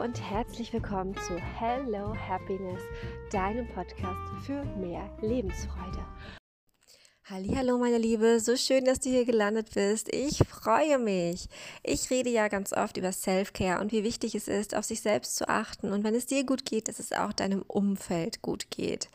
und herzlich willkommen zu Hello Happiness, deinem Podcast für mehr Lebensfreude. Hallo meine Liebe, so schön, dass du hier gelandet bist. Ich freue mich. Ich rede ja ganz oft über Self-Care und wie wichtig es ist, auf sich selbst zu achten und wenn es dir gut geht, dass es auch deinem Umfeld gut geht.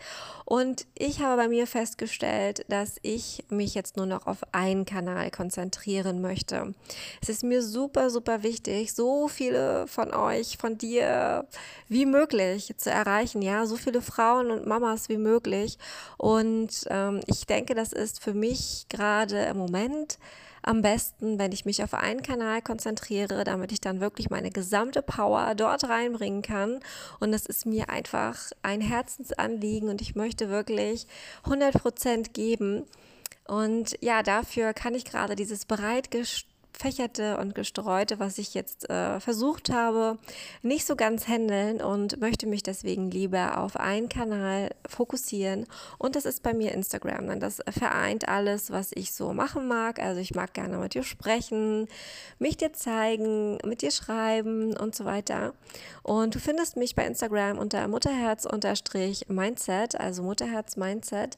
Und ich habe bei mir festgestellt, dass ich mich jetzt nur noch auf einen Kanal konzentrieren möchte. Es ist mir super, super wichtig, so viele von euch, von dir wie möglich zu erreichen, ja, so viele Frauen und Mamas wie möglich. Und ähm, ich denke, das ist für mich gerade im Moment am besten, wenn ich mich auf einen Kanal konzentriere, damit ich dann wirklich meine gesamte Power dort reinbringen kann. Und das ist mir einfach ein Herzensanliegen und ich möchte wirklich 100 Prozent geben. Und ja, dafür kann ich gerade dieses bereitgestellte gefächerte und gestreute, was ich jetzt äh, versucht habe, nicht so ganz handeln und möchte mich deswegen lieber auf einen Kanal fokussieren. Und das ist bei mir Instagram. Denn das vereint alles, was ich so machen mag. Also ich mag gerne mit dir sprechen, mich dir zeigen, mit dir schreiben und so weiter. Und du findest mich bei Instagram unter Mutterherz-Mindset, also Mutterherz-Mindset.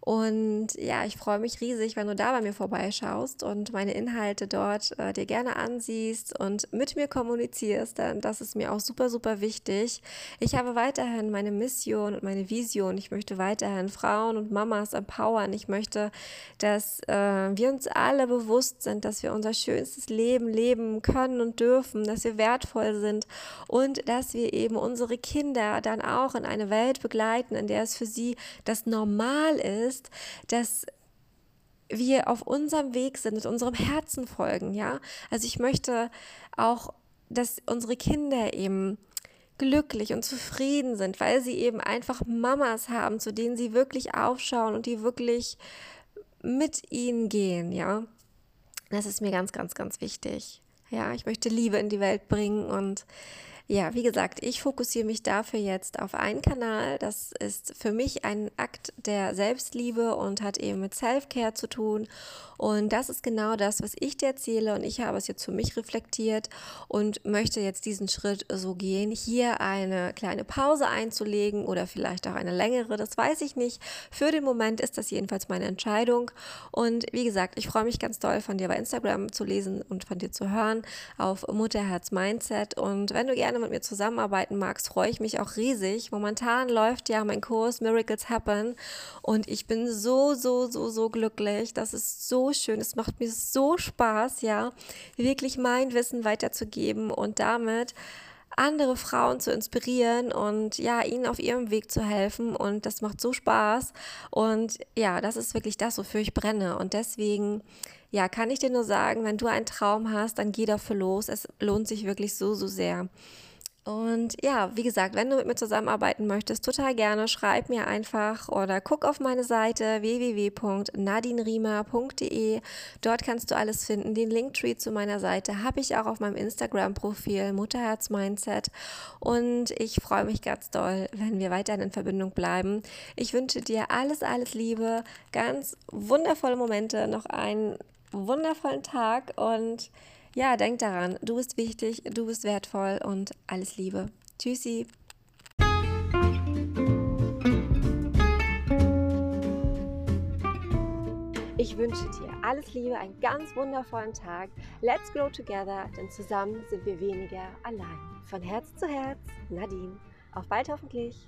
Und ja, ich freue mich riesig, wenn du da bei mir vorbeischaust und meine Inhalte dort äh, dir gerne ansiehst und mit mir kommunizierst, denn das ist mir auch super, super wichtig. Ich habe weiterhin meine Mission und meine Vision. Ich möchte weiterhin Frauen und Mamas empowern. Ich möchte, dass äh, wir uns alle bewusst sind, dass wir unser schönstes Leben leben können und dürfen, dass wir wertvoll sind und dass wir eben unsere Kinder dann auch in eine Welt begleiten, in der es für sie das Normal ist, ist, dass wir auf unserem Weg sind, mit unserem Herzen folgen, ja. Also ich möchte auch, dass unsere Kinder eben glücklich und zufrieden sind, weil sie eben einfach Mamas haben, zu denen sie wirklich aufschauen und die wirklich mit ihnen gehen, ja. Das ist mir ganz, ganz, ganz wichtig. Ja, ich möchte Liebe in die Welt bringen und ja, wie gesagt, ich fokussiere mich dafür jetzt auf einen Kanal. Das ist für mich ein Akt der Selbstliebe und hat eben mit Self-Care zu tun. Und das ist genau das, was ich dir erzähle. Und ich habe es jetzt für mich reflektiert und möchte jetzt diesen Schritt so gehen, hier eine kleine Pause einzulegen oder vielleicht auch eine längere. Das weiß ich nicht. Für den Moment ist das jedenfalls meine Entscheidung. Und wie gesagt, ich freue mich ganz doll von dir bei Instagram zu lesen und von dir zu hören auf Mutterherz Mindset. Und wenn du gerne gerne mit mir zusammenarbeiten magst, freue ich mich auch riesig. Momentan läuft ja mein Kurs Miracles Happen und ich bin so, so, so, so glücklich. Das ist so schön. Es macht mir so Spaß, ja, wirklich mein Wissen weiterzugeben und damit andere Frauen zu inspirieren und ja, ihnen auf ihrem Weg zu helfen. Und das macht so Spaß. Und ja, das ist wirklich das, wofür ich brenne. Und deswegen, ja, kann ich dir nur sagen, wenn du einen Traum hast, dann geh dafür los. Es lohnt sich wirklich so, so sehr. Und ja, wie gesagt, wenn du mit mir zusammenarbeiten möchtest, total gerne, schreib mir einfach oder guck auf meine Seite www.nadinriemer.de. Dort kannst du alles finden. Den Linktree zu meiner Seite habe ich auch auf meinem Instagram-Profil Mutterherz Mindset. Und ich freue mich ganz doll, wenn wir weiterhin in Verbindung bleiben. Ich wünsche dir alles, alles Liebe, ganz wundervolle Momente, noch einen wundervollen Tag und ja, denk daran, du bist wichtig, du bist wertvoll und alles Liebe. Tschüssi. Ich wünsche dir alles Liebe, einen ganz wundervollen Tag. Let's grow together, denn zusammen sind wir weniger allein. Von Herz zu Herz, Nadine. Auf bald hoffentlich.